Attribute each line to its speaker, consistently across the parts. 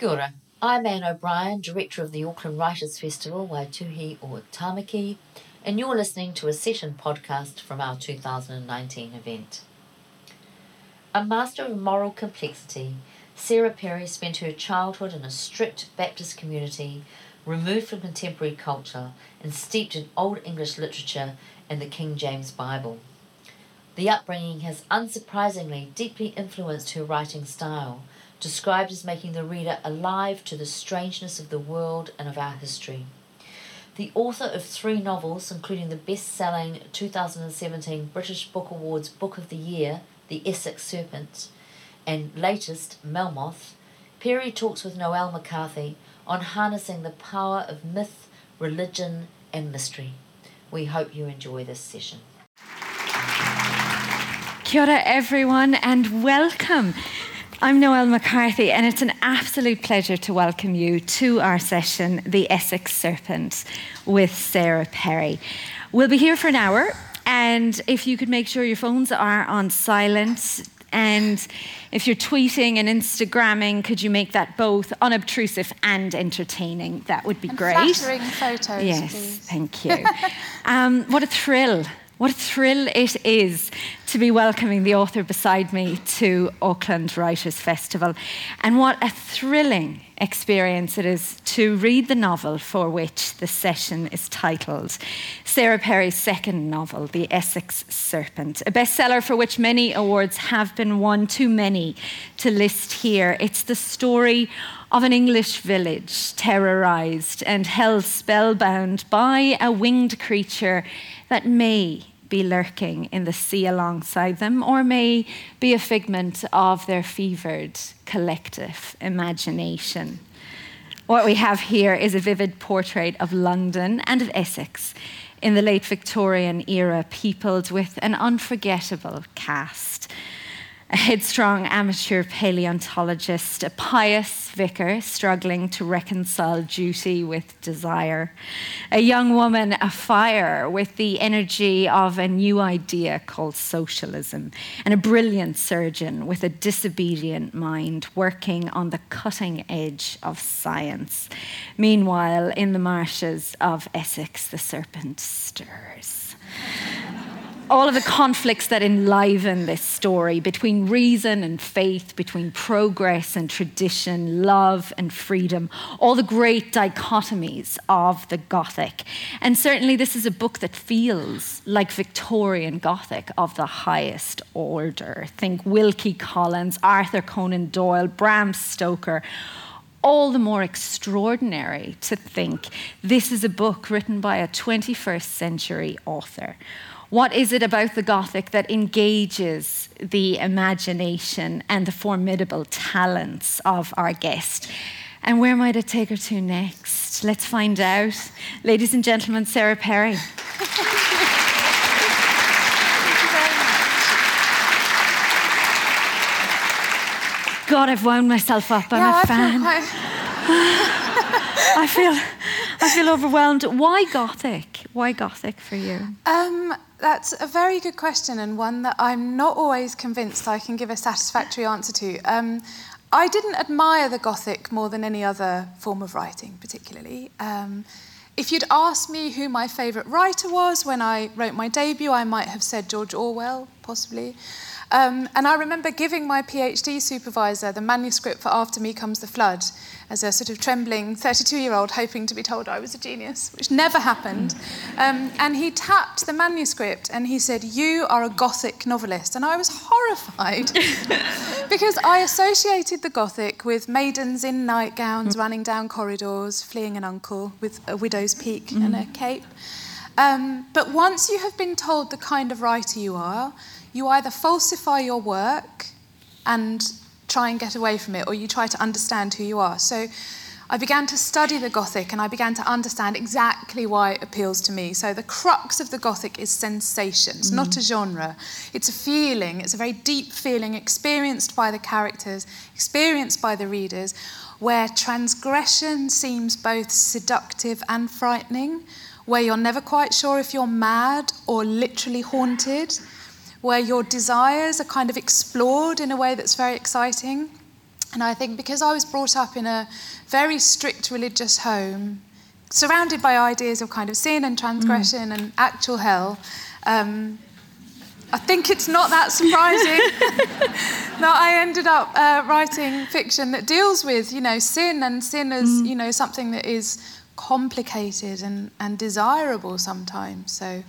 Speaker 1: Kia ora. I'm Anne O'Brien, Director of the Auckland Writers Festival, Waituhi o Tamaki, and you're listening to a session podcast from our 2019 event. A master of moral complexity, Sarah Perry spent her childhood in a strict Baptist community, removed from contemporary culture and steeped in Old English literature and the King James Bible. The upbringing has unsurprisingly deeply influenced her writing style, described as making the reader alive to the strangeness of the world and of our history. The author of three novels, including the best selling 2017 British Book Awards Book of the Year, The Essex Serpent, and latest, Melmoth, Perry talks with Noelle McCarthy on harnessing the power of myth, religion, and mystery. We hope you enjoy this session.
Speaker 2: Kia ora, everyone, and welcome. I'm Noelle McCarthy, and it's an absolute pleasure to welcome you to our session, The Essex Serpent, with Sarah Perry. We'll be here for an hour, and if you could make sure your phones are on silent, and if you're tweeting and Instagramming, could you make that both unobtrusive and entertaining? That would be
Speaker 3: and
Speaker 2: great.
Speaker 3: Flattering photos.
Speaker 2: Yes,
Speaker 3: please.
Speaker 2: thank you. um, what a thrill what a thrill it is to be welcoming the author beside me to Auckland Writers Festival. And what a thrilling experience it is to read the novel for which the session is titled Sarah Perry's second novel, The Essex Serpent, a bestseller for which many awards have been won, too many to list here. It's the story of an English village terrorized and held spellbound by a winged creature that may be lurking in the sea alongside them, or may be a figment of their fevered collective imagination. What we have here is a vivid portrait of London and of Essex in the late Victorian era, peopled with an unforgettable cast a headstrong amateur paleontologist, a pious vicar struggling to reconcile duty with desire, a young woman afire with the energy of a new idea called socialism, and a brilliant surgeon with a disobedient mind working on the cutting edge of science. Meanwhile, in the marshes of Essex, the serpent stirs all of the conflicts that enliven this story between reason and faith, between progress and tradition, love and freedom, all the great dichotomies of the Gothic. And certainly, this is a book that feels like Victorian Gothic of the highest order. Think Wilkie Collins, Arthur Conan Doyle, Bram Stoker all the more extraordinary to think this is a book written by a 21st century author what is it about the Gothic that engages the imagination and the formidable talents of our guest? And where might it take her to next? Let's find out. Ladies and gentlemen, Sarah Perry. God, I've wound myself up. I'm
Speaker 3: yeah,
Speaker 2: a fan. I feel, I feel overwhelmed. Why Gothic? Why Gothic for you?
Speaker 3: Um, that's a very good question and one that I'm not always convinced I can give a satisfactory answer to. Um, I didn't admire the Gothic more than any other form of writing, particularly. Um, if you'd asked me who my favourite writer was when I wrote my debut, I might have said George Orwell, possibly. Um, and I remember giving my PhD supervisor the manuscript for After Me Comes the Flood as a sort of trembling 32 year old hoping to be told I was a genius, which never happened. Um, and he tapped the manuscript and he said, You are a Gothic novelist. And I was horrified because I associated the Gothic with maidens in nightgowns running down corridors, fleeing an uncle with a widow's peak mm. and a cape. Um, but once you have been told the kind of writer you are, you either falsify your work and try and get away from it, or you try to understand who you are. So I began to study the Gothic and I began to understand exactly why it appeals to me. So the crux of the Gothic is sensation. It's mm. not a genre, it's a feeling. It's a very deep feeling experienced by the characters, experienced by the readers, where transgression seems both seductive and frightening, where you're never quite sure if you're mad or literally haunted where your desires are kind of explored in a way that's very exciting. And I think because I was brought up in a very strict religious home, surrounded by ideas of kind of sin and transgression mm. and actual hell, um, I think it's not that surprising that I ended up uh, writing fiction that deals with, you know, sin and sin as, mm. you know, something that is complicated and, and desirable sometimes. So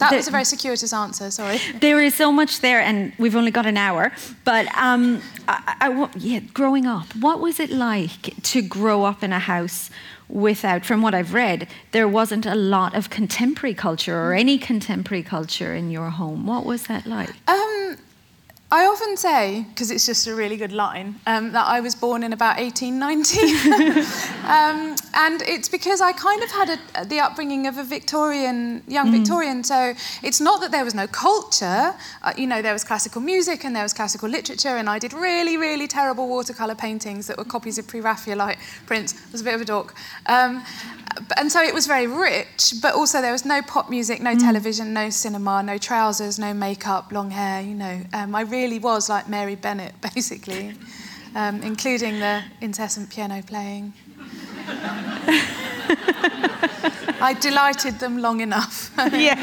Speaker 3: that the, was a very circuitous answer, sorry.
Speaker 2: There is so much there, and we've only got an hour. But um, I, I, yeah, growing up, what was it like to grow up in a house without, from what I've read, there wasn't a lot of contemporary culture or any contemporary culture in your home. What was that like?
Speaker 3: Um, I often say, because it's just a really good line, um, that I was born in about 1890. um, and it's because I kind of had a, the upbringing of a Victorian, young mm. Victorian. So it's not that there was no culture. Uh, you know, there was classical music and there was classical literature, and I did really, really terrible watercolour paintings that were copies of Pre Raphaelite prints. I was a bit of a dork. Um, and so it was very rich, but also there was no pop music, no mm. television, no cinema, no trousers, no makeup, long hair, you know. Um, I really was like Mary Bennet, basically, um, including the incessant piano playing. I delighted them long enough.
Speaker 2: yes.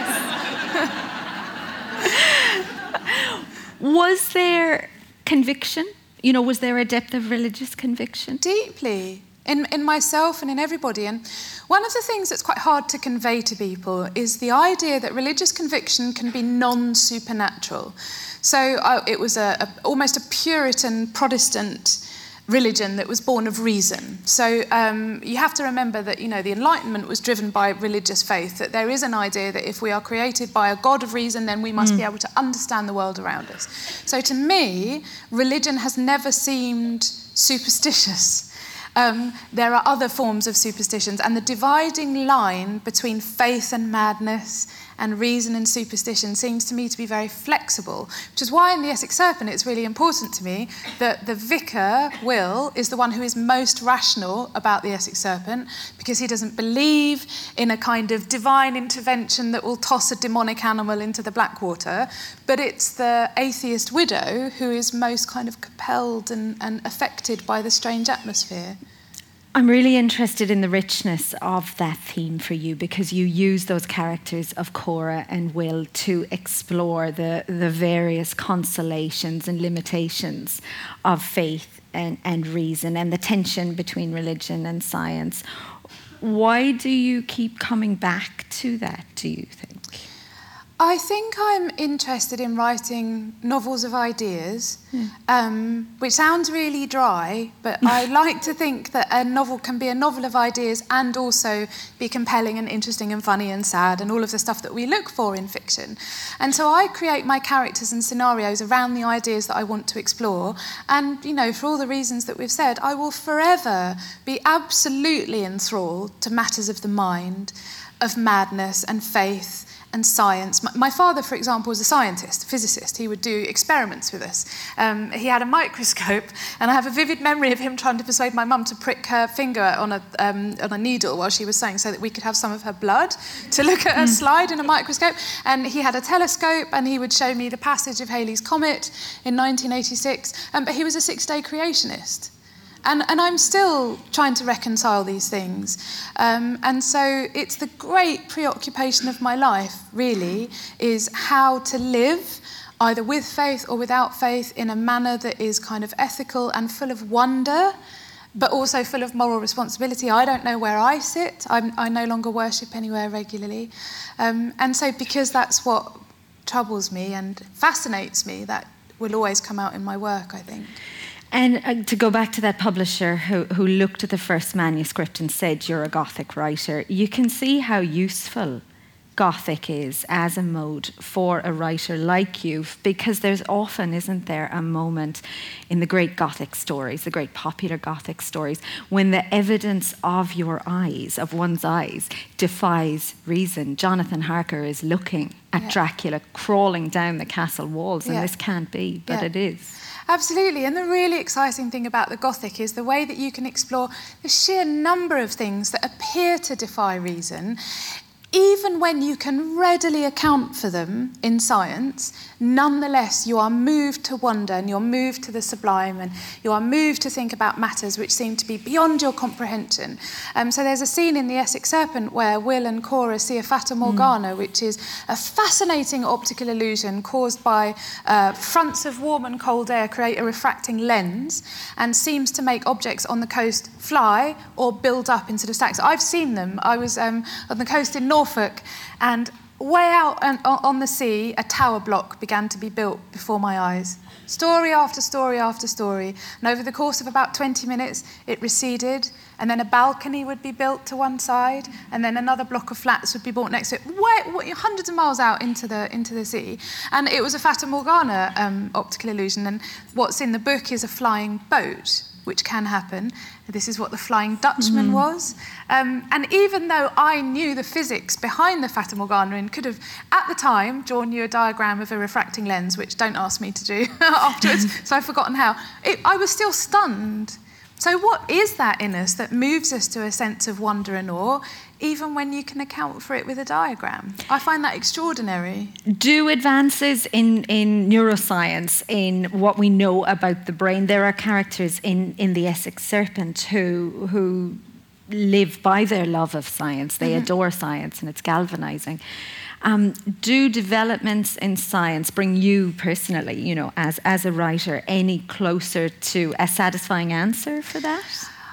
Speaker 2: was there conviction? You know, was there a depth of religious conviction?
Speaker 3: Deeply in, in myself and in everybody. And one of the things that's quite hard to convey to people is the idea that religious conviction can be non supernatural. So uh, it was a, a, almost a Puritan Protestant religion that was born of reason. So um, you have to remember that you know the Enlightenment was driven by religious faith. That there is an idea that if we are created by a God of reason, then we must mm. be able to understand the world around us. So to me, religion has never seemed superstitious. Um, there are other forms of superstitions, and the dividing line between faith and madness and reason and superstition seems to me to be very flexible, which is why in the Essex Serpent it's really important to me that the vicar, Will, is the one who is most rational about the Essex Serpent because he doesn't believe in a kind of divine intervention that will toss a demonic animal into the Blackwater, but it's the atheist widow who is most kind of compelled and, and affected by the strange atmosphere.
Speaker 2: I'm really interested in the richness of that theme for you because you use those characters of Cora and Will to explore the, the various consolations and limitations of faith and, and reason and the tension between religion and science. Why do you keep coming back to that, do you think?
Speaker 3: I think I'm interested in writing novels of ideas, mm. um, which sounds really dry, but I like to think that a novel can be a novel of ideas and also be compelling and interesting and funny and sad and all of the stuff that we look for in fiction. And so I create my characters and scenarios around the ideas that I want to explore. And, you know, for all the reasons that we've said, I will forever be absolutely enthralled to matters of the mind, of madness and faith and science. My, father, for example, was a scientist, a physicist. He would do experiments with us. Um, he had a microscope, and I have a vivid memory of him trying to persuade my mum to prick her finger on a, um, on a needle while she was sewing so that we could have some of her blood to look at her mm. slide in a microscope. And he had a telescope, and he would show me the passage of Halley's Comet in 1986. Um, but he was a six day creationist. And, and I'm still trying to reconcile these things. Um, and so it's the great preoccupation of my life, really, is how to live either with faith or without faith in a manner that is kind of ethical and full of wonder, but also full of moral responsibility. I don't know where I sit. I'm, i no longer worship anywhere regularly. Um, and so, because that's what troubles me and fascinates me, that will always come out in my work, I think.
Speaker 2: And uh, to go back to that publisher who, who looked at the first manuscript and said, You're a Gothic writer, you can see how useful Gothic is as a mode for a writer like you, because there's often, isn't there, a moment in the great Gothic stories, the great popular Gothic stories, when the evidence of your eyes, of one's eyes, defies reason. Jonathan Harker is looking at yeah. Dracula crawling down the castle walls, and yeah. this can't be, but yeah. it is.
Speaker 3: Absolutely. And the really exciting thing about the Gothic is the way that you can explore the sheer number of things that appear to defy reason even when you can readily account for them in science, nonetheless you are moved to wonder and you're moved to the sublime and you are moved to think about matters which seem to be beyond your comprehension. Um, so there's a scene in The Essex Serpent where Will and Cora see a Fata Morgana, mm. which is a fascinating optical illusion caused by uh, fronts of warm and cold air create a refracting lens and seems to make objects on the coast fly or build up into the stacks. I've seen them. I was um, on the coast in North Norfolk, and way out on the sea, a tower block began to be built before my eyes. Story after story after story. And over the course of about 20 minutes, it receded, and then a balcony would be built to one side, and then another block of flats would be built next to it, way, way, hundreds of miles out into the, into the sea. And it was a Fata Morgana um, optical illusion, and what's in the book is a flying boat which can happen. This is what the Flying Dutchman mm. was. Um, and even though I knew the physics behind the Fata Morgana and could have, at the time, drawn you a diagram of a refracting lens, which don't ask me to do afterwards, so I've forgotten how, it, I was still stunned. So, what is that in us that moves us to a sense of wonder and awe? Even when you can account for it with a diagram. I find that extraordinary.
Speaker 2: Do advances in, in neuroscience, in what we know about the brain, there are characters in, in the Essex Serpent who, who live by their love of science, they mm-hmm. adore science, and it's galvanizing. Um, do developments in science bring you personally, you know, as, as a writer, any closer to a satisfying answer for that?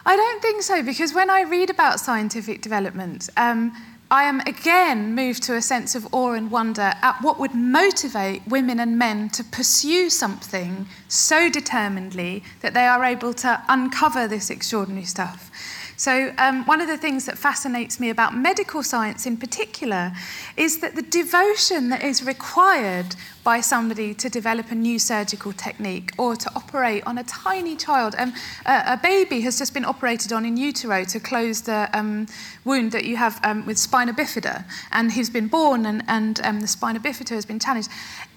Speaker 3: I don't think so, because when I read about scientific development, um, I am again moved to a sense of awe and wonder at what would motivate women and men to pursue something so determinedly that they are able to uncover this extraordinary stuff. So, um, one of the things that fascinates me about medical science in particular is that the devotion that is required by somebody to develop a new surgical technique or to operate on a tiny child. Um, a, a baby has just been operated on in utero to close the um, wound that you have um, with spina bifida, and he's been born, and, and um, the spina bifida has been challenged.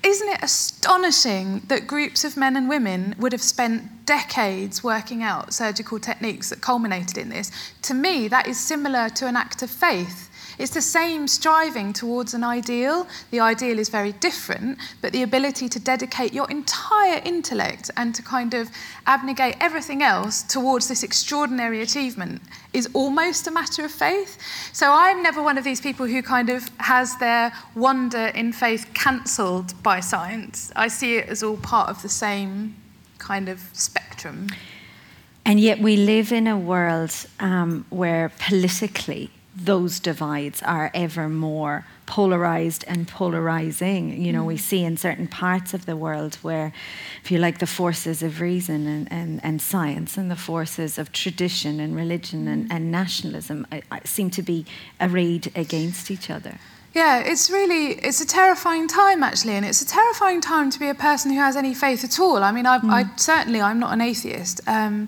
Speaker 3: Isn't it astonishing that groups of men and women would have spent decades working out surgical techniques that culminated in this? To me, that is similar to an act of faith it's the same striving towards an ideal. The ideal is very different, but the ability to dedicate your entire intellect and to kind of abnegate everything else towards this extraordinary achievement is almost a matter of faith. So I'm never one of these people who kind of has their wonder in faith cancelled by science. I see it as all part of the same kind of spectrum.
Speaker 2: And yet, we live in a world um, where politically those divides are ever more polarized and polarizing. You know, mm. we see in certain parts of the world where, if you like, the forces of reason and, and, and science and the forces of tradition and religion mm. and, and nationalism I, I seem to be arrayed against each other.
Speaker 3: Yeah, it's really it's a terrifying time actually, and it's a terrifying time to be a person who has any faith at all. I mean, I, mm. I certainly I'm not an atheist. Um,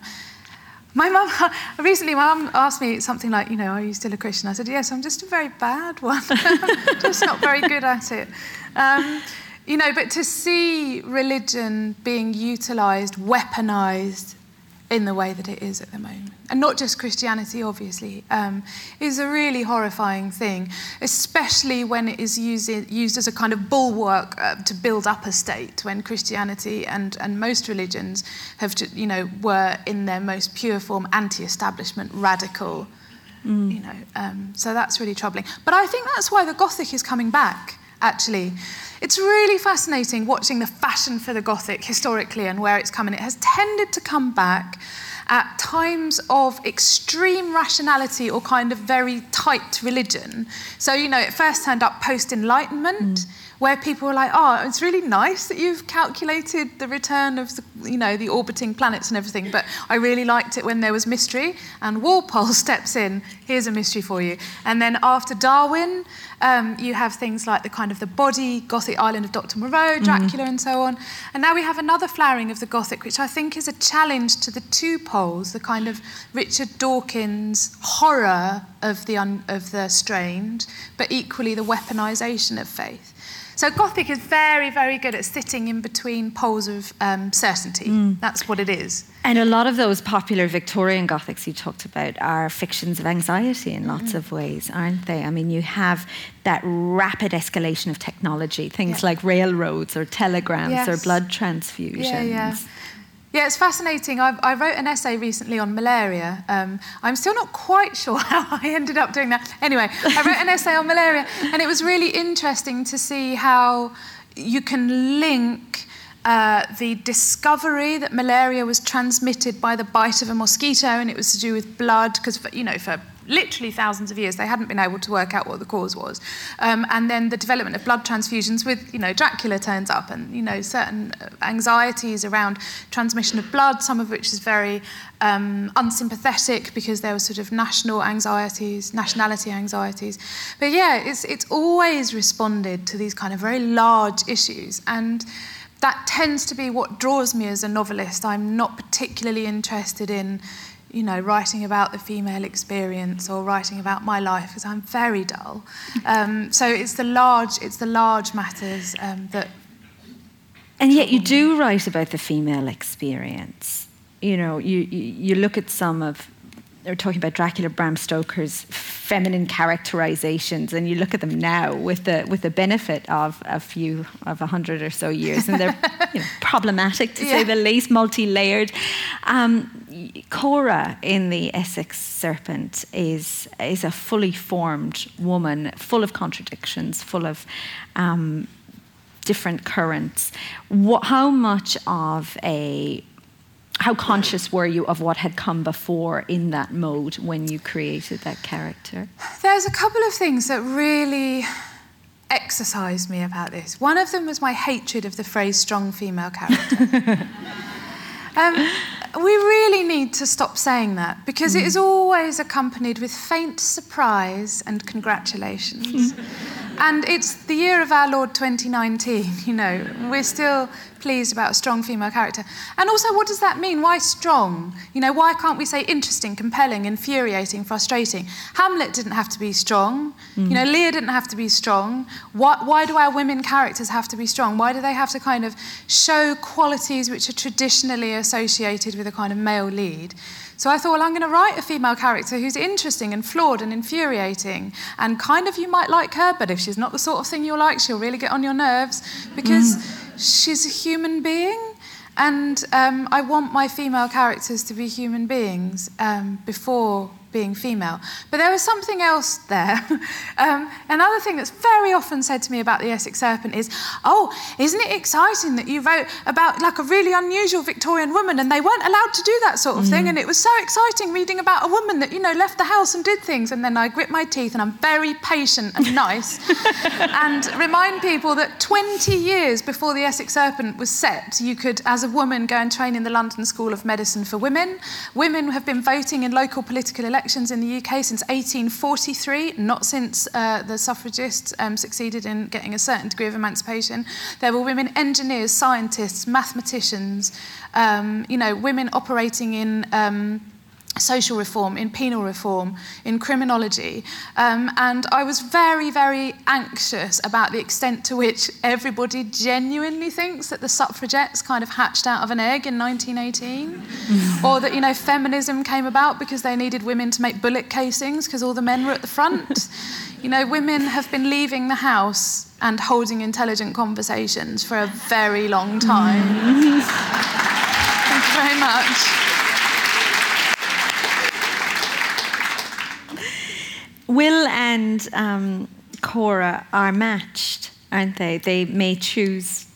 Speaker 3: my mum, recently, my mum asked me something like, you know, are you still a Christian? I said, yes, I'm just a very bad one. just not very good at it. Um, you know, but to see religion being utilized, weaponized, in the way that it is at the moment. And not just Christianity, obviously, um, is a really horrifying thing, especially when it is used, used as a kind of bulwark uh, to build up a state, when Christianity and, and most religions have, you know, were in their most pure form anti-establishment, radical, mm. you know. Um, so that's really troubling. But I think that's why the Gothic is coming back, actually. It's really fascinating watching the fashion for the Gothic historically and where it's coming. It has tended to come back at times of extreme rationality or kind of very tight religion. So, you know, it first turned up post Enlightenment. Mm where people were like, "Oh, it's really nice that you've calculated the return of the, you know the orbiting planets and everything." But I really liked it when there was mystery, and Walpole steps in. Here's a mystery for you. And then after Darwin, um, you have things like the kind of the body, Gothic island of Dr. Moreau, mm-hmm. Dracula, mm. and so on. And now we have another flowering of the Gothic, which I think is a challenge to the two poles, the kind of Richard Dawkins horror of the un- of the strange, but equally the weaponization of faith. So Gothic is very, very good at sitting in between poles of um, certainty. Mm. That's what it is.
Speaker 2: And a lot of those popular Victorian Gothics you talked about are fictions of anxiety in lots mm. of ways, aren't they? I mean, you have that rapid escalation of technology, things yeah. like railroads or telegrams yes. or blood transfusions.
Speaker 3: Yeah, yeah. Yeah, it's fascinating. I, I, wrote an essay recently on malaria. Um, I'm still not quite sure how I ended up doing that. Anyway, I wrote an essay on malaria, and it was really interesting to see how you can link uh, the discovery that malaria was transmitted by the bite of a mosquito, and it was to do with blood, because you know for literally thousands of years, they hadn't been able to work out what the cause was. Um, and then the development of blood transfusions with, you know, Dracula turns up and, you know, certain anxieties around transmission of blood, some of which is very um, unsympathetic because there were sort of national anxieties, nationality anxieties. But yeah, it's, it's always responded to these kind of very large issues. And that tends to be what draws me as a novelist. I'm not particularly interested in you know, writing about the female experience or writing about my life because I'm very dull. Um, so it's the large, it's the large matters um, that.
Speaker 2: And yet, you do write about the female experience. You know, you, you, you look at some of they are talking about Dracula, Bram Stoker's feminine characterizations, and you look at them now with the with the benefit of a few of a hundred or so years, and they're you know, problematic to yeah. say the least, multi-layered. Um, Cora in the Essex Serpent is is a fully formed woman, full of contradictions, full of um, different currents. What, how much of a how conscious were you of what had come before in that mode when you created that character?
Speaker 3: There's a couple of things that really exercised me about this. One of them was my hatred of the phrase strong female character. um, we really need to stop saying that because mm. it is always accompanied with faint surprise and congratulations. and it's the year of our Lord 2019, you know, we're still pleased about a strong female character. And also, what does that mean? Why strong? You know, why can't we say interesting, compelling, infuriating, frustrating? Hamlet didn't have to be strong. Mm. You know, Lear didn't have to be strong. Why, why do our women characters have to be strong? Why do they have to kind of show qualities which are traditionally associated with a kind of male lead? So I thought, well, I'm going to write a female character who's interesting and flawed and infuriating. And kind of you might like her, but if she's not the sort of thing you'll like, she'll really get on your nerves because mm. she's a human being. And um, I want my female characters to be human beings um, before being female. But there was something else there. um, another thing that's very often said to me about the Essex Serpent is, oh, isn't it exciting that you wrote about like a really unusual Victorian woman and they weren't allowed to do that sort of mm. thing? And it was so exciting reading about a woman that, you know, left the house and did things. And then I grit my teeth and I'm very patient and nice and remind people that 20 years before the Essex Serpent was set, you could, as a woman, go and train in the London School of Medicine for Women. Women have been voting in local political elections elections in the UK since 1843, not since uh, the suffragists um, succeeded in getting a certain degree of emancipation. There were women engineers, scientists, mathematicians, um, you know, women operating in. Um, social reform, in penal reform, in criminology. Um, and I was very, very anxious about the extent to which everybody genuinely thinks that the suffragettes kind of hatched out of an egg in 1918. or that, you know, feminism came about because they needed women to make bullet casings because all the men were at the front. you know, women have been leaving the house and holding intelligent conversations for a very long time. Thank you very much.
Speaker 2: Will and um, Cora are matched, aren't they? They may choose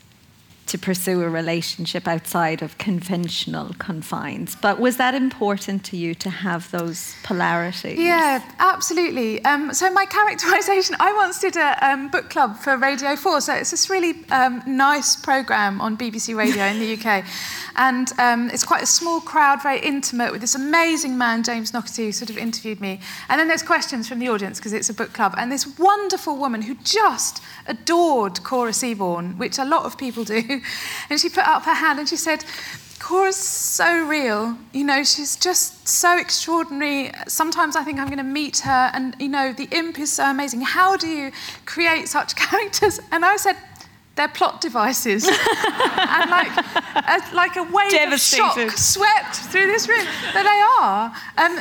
Speaker 2: to pursue a relationship outside of conventional confines. But was that important to you to have those polarities?
Speaker 3: Yeah, absolutely. Um, so my characterisation, I once did a um, book club for Radio 4, so it's this really um, nice programme on BBC Radio in the UK. And um, it's quite a small crowd, very intimate, with this amazing man, James Naughtie, who sort of interviewed me. And then there's questions from the audience, because it's a book club. And this wonderful woman who just adored Cora Seaborne, which a lot of people do. And she put up her hand and she said, Cora's so real. You know, she's just so extraordinary. Sometimes I think I'm going to meet her, and you know, the imp is so amazing. How do you create such characters? And I said, they're plot devices. and like a, like a wave of shock swept through this room. But they are. Um,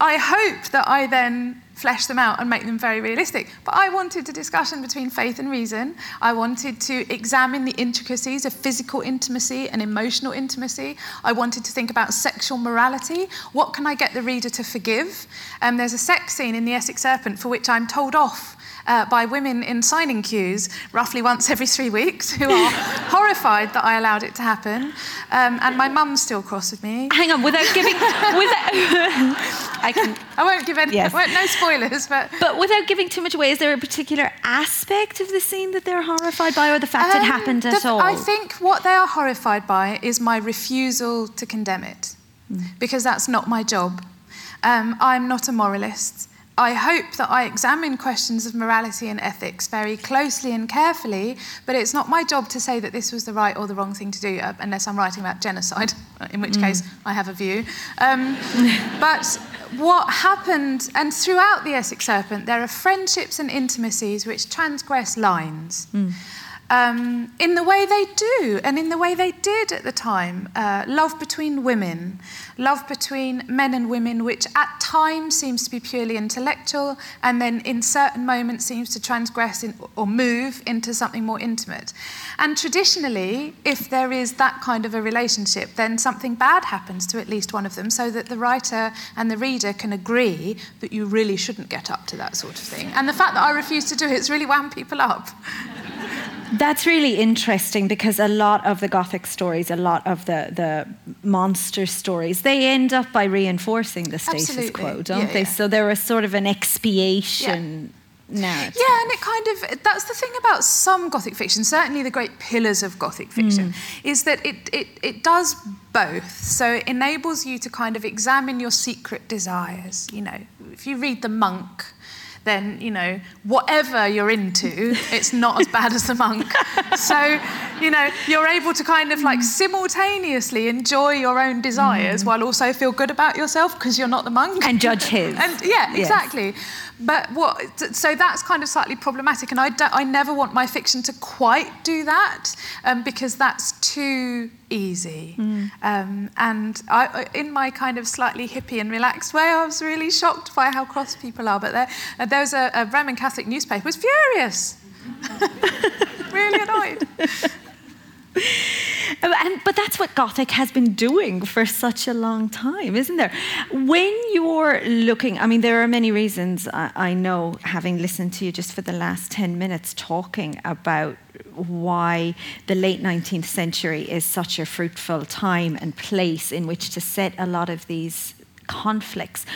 Speaker 3: I hope that I then flesh them out and make them very realistic. But I wanted a discussion between faith and reason. I wanted to examine the intricacies of physical intimacy and emotional intimacy. I wanted to think about sexual morality. What can I get the reader to forgive? Um, there's a sex scene in The Essex Serpent for which I'm told off uh, by women in signing queues roughly once every three weeks who are horrified that I allowed it to happen. Um, and my mum's still cross with me.
Speaker 2: Hang on, without giving. without,
Speaker 3: I, can, I won't give any. Yes. Won't, no spoilers, but.
Speaker 2: But without giving too much away, is there a particular aspect of the scene that they're horrified by, or the fact um, it happened the, at all?
Speaker 3: I think what they are horrified by is my refusal to condemn it, mm. because that's not my job. Um, I'm not a moralist. I hope that I examine questions of morality and ethics very closely and carefully, but it's not my job to say that this was the right or the wrong thing to do, uh, unless I'm writing about genocide, in which mm. case I have a view. Um, but what happened, and throughout the Essex Serpent, there are friendships and intimacies which transgress lines. Mm um, in the way they do and in the way they did at the time. Uh, love between women, love between men and women, which at times seems to be purely intellectual and then in certain moments seems to transgress in, or move into something more intimate. And traditionally, if there is that kind of a relationship, then something bad happens to at least one of them so that the writer and the reader can agree that you really shouldn't get up to that sort of thing. And the fact that I refuse to do it, it's really wound people up.
Speaker 2: That's really interesting because a lot of the Gothic stories, a lot of the, the monster stories, they end up by reinforcing the status Absolutely. quo, don't yeah, they? Yeah. So they're a sort of an expiation. Yeah. Narrative.
Speaker 3: Yeah, and it kind of that's the thing about some Gothic fiction, certainly the great pillars of Gothic fiction, mm. is that it, it, it does both. So it enables you to kind of examine your secret desires. You know, if you read The Monk, then you know whatever you're into it's not as bad as the monk so you know you're able to kind of like simultaneously enjoy your own desires mm. while also feel good about yourself because you're not the monk
Speaker 2: and judge his
Speaker 3: and yeah exactly yes. But what, so that's kind of slightly problematic, and I, I never want my fiction to quite do that um, because that's too easy. Mm. Um, and I, in my kind of slightly hippie and relaxed way, I was really shocked by how cross people are. But there, uh, there was a, a Roman Catholic newspaper was furious, really annoyed.
Speaker 2: And, but that's what Gothic has been doing for such a long time, isn't there? When you're looking, I mean, there are many reasons I, I know, having listened to you just for the last 10 minutes talking about why the late 19th century is such a fruitful time and place in which to set a lot of these conflicts.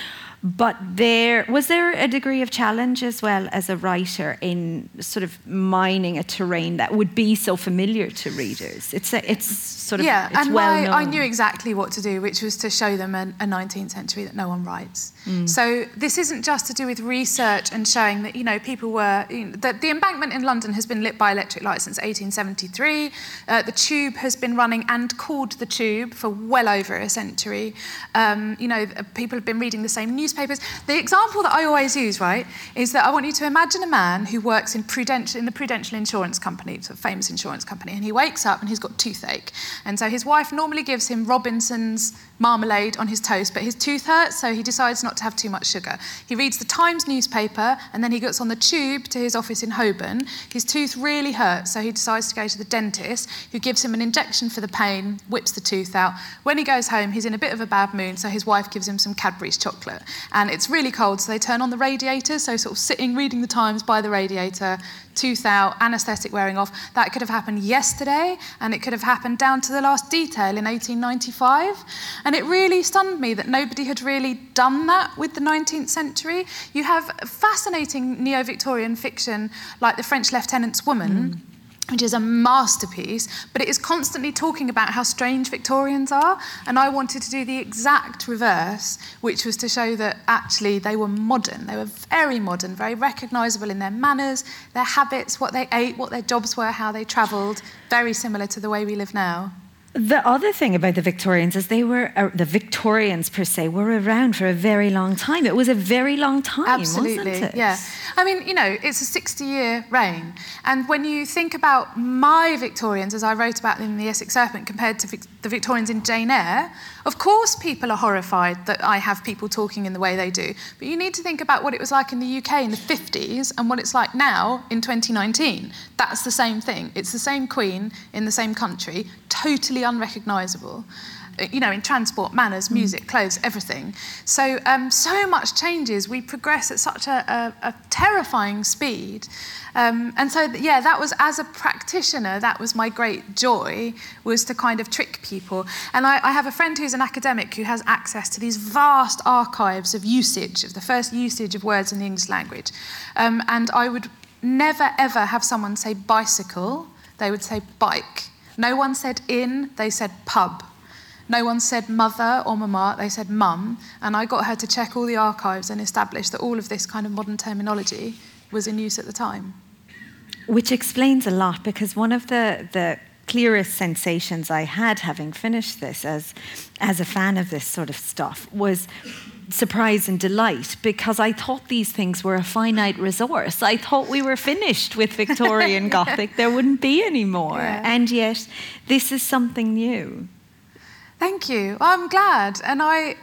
Speaker 2: But there was there a degree of challenge as well as a writer in sort of mining a terrain that would be so familiar to readers. It's a, it's sort of
Speaker 3: yeah,
Speaker 2: it's
Speaker 3: and
Speaker 2: well known.
Speaker 3: I knew exactly what to do, which was to show them a, a 19th century that no one writes. Mm. So this isn't just to do with research and showing that you know people were you know, that the embankment in London has been lit by electric light since 1873. Uh, the tube has been running and called the tube for well over a century. Um, you know, people have been reading the same newspapers. The example that I always use, right, is that I want you to imagine a man who works in Prudential in the Prudential Insurance Company, it's a famous insurance company, and he wakes up and he's got toothache, and so his wife normally gives him Robinson's marmalade on his toast, but his tooth hurts, so he decides not to have too much sugar. He reads the Times newspaper and then he gets on the tube to his office in Holborn. His tooth really hurts, so he decides to go to the dentist, who gives him an injection for the pain, whips the tooth out. When he goes home, he's in a bit of a bad mood, so his wife gives him some Cadbury's chocolate. And it's really cold, so they turn on the radiator, so sort of sitting reading the Times by the radiator, tooth out, anaesthetic wearing off. That could have happened yesterday, and it could have happened down to the last detail in 1895. And it really stunned me that nobody had really done that with the 19th century. You have fascinating neo Victorian fiction like The French Lieutenant's Woman. Mm which is a masterpiece, but it is constantly talking about how strange Victorians are. And I wanted to do the exact reverse, which was to show that actually they were modern. They were very modern, very recognisable in their manners, their habits, what they ate, what their jobs were, how they travelled, very similar to the way we live now.
Speaker 2: The other thing about the Victorians is they were, uh, the Victorians per se, were around for a very long time. It was a very long time,
Speaker 3: Absolutely, yeah. I mean, you know, it's a 60 year reign. And when you think about my Victorians, as I wrote about in The Essex Serpent, compared to Vic- the Victorians in Jane Eyre, of course people are horrified that I have people talking in the way they do. But you need to think about what it was like in the UK in the 50s and what it's like now in 2019. That's the same thing. It's the same queen in the same country, totally unrecognisable. You know, inn transport, manners, mm. music, clothes, everything. So, um, so much changes. We progress at such a, a, a terrifying speed. Um, and so, yeah, that was as a practitioner, that was my great joy, was to kind of trick people. And I, I have a friend who's an academic who has access to these vast archives of usage, of the first usage of words in the English language. Um, and I would never, ever have someone say bicycle, they would say bike. No one said in, they said pub. No one said mother or mama, they said mum. And I got her to check all the archives and establish that all of this kind of modern terminology was in use at the time.
Speaker 2: Which explains a lot because one of the, the clearest sensations I had having finished this as, as a fan of this sort of stuff was surprise and delight because I thought these things were a finite resource. I thought we were finished with Victorian Gothic, there wouldn't be any more. Yeah. And yet, this is something new.
Speaker 3: Thank you. I'm glad. And I,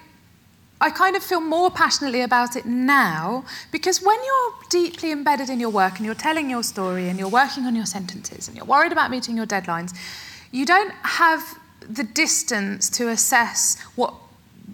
Speaker 3: I kind of feel more passionately about it now because when you're deeply embedded in your work and you're telling your story and you're working on your sentences and you're worried about meeting your deadlines, you don't have the distance to assess what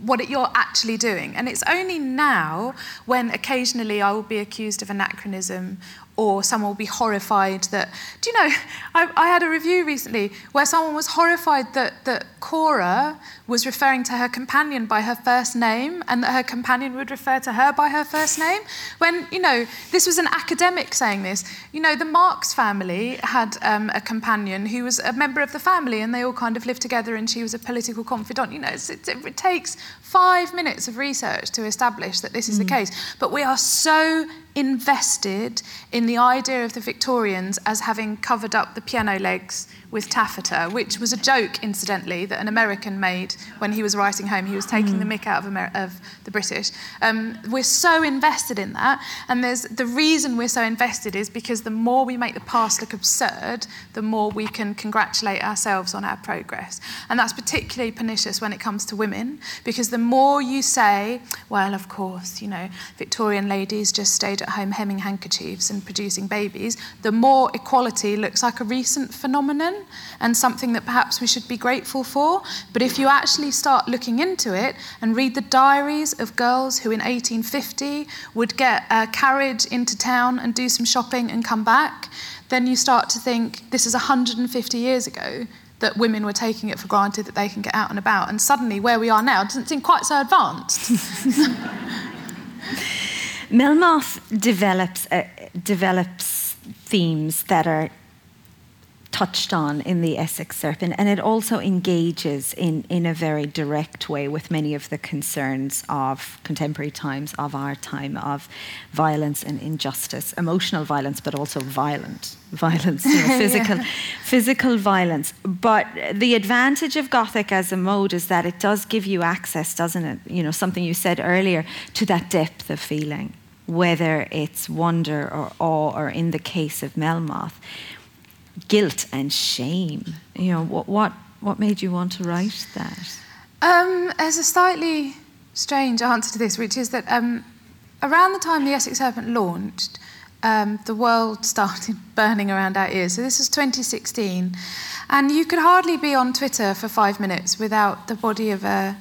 Speaker 3: what you're actually doing. And it's only now when occasionally I will be accused of anachronism or someone will be horrified that. Do you know, I, I, had a review recently where someone was horrified that, that Cora was referring to her companion by her first name and that her companion would refer to her by her first name. When, you know, this was an academic saying this. You know, the Marx family had um, a companion who was a member of the family and they all kind of lived together and she was a political confidant. You know, it, it takes five minutes of research to establish that this is mm. the case. But we are so invested in the idea of the Victorians as having covered up the piano legs with taffeta, which was a joke, incidentally, that an American made when he was writing home. He was taking mm. the mick out of, Amer- of the British. Um, we're so invested in that, and there's the reason we're so invested is because the more we make the past look absurd, the more we can congratulate ourselves on our progress. And that's particularly pernicious when it comes to women, because the more you say, well, of course, you know, Victorian ladies just stayed at home hemming handkerchiefs and producing babies, the more equality looks like a recent phenomenon and something that perhaps we should be grateful for. But if you actually start looking into it and read the diaries of girls who in 1850 would get a carriage into town and do some shopping and come back, then you start to think this is 150 years ago that women were taking it for granted that they can get out and about. And suddenly, where we are now doesn't seem quite so advanced.
Speaker 2: Melmoth develops, uh, develops themes that are touched on in the Essex Serpent, and it also engages in, in a very direct way with many of the concerns of contemporary times, of our time, of violence and injustice, emotional violence, but also violent violence, you know, physical, yeah. physical violence. But the advantage of Gothic as a mode is that it does give you access, doesn't it? You know, something you said earlier, to that depth of feeling, whether it's wonder or awe, or in the case of Melmoth guilt and shame. You know, what, what, what made you want to write that?
Speaker 3: Um, there's a slightly strange answer to this, which is that um, around the time the Essex Serpent launched, um, the world started burning around our ears. So this was 2016. And you could hardly be on Twitter for five minutes without the body of a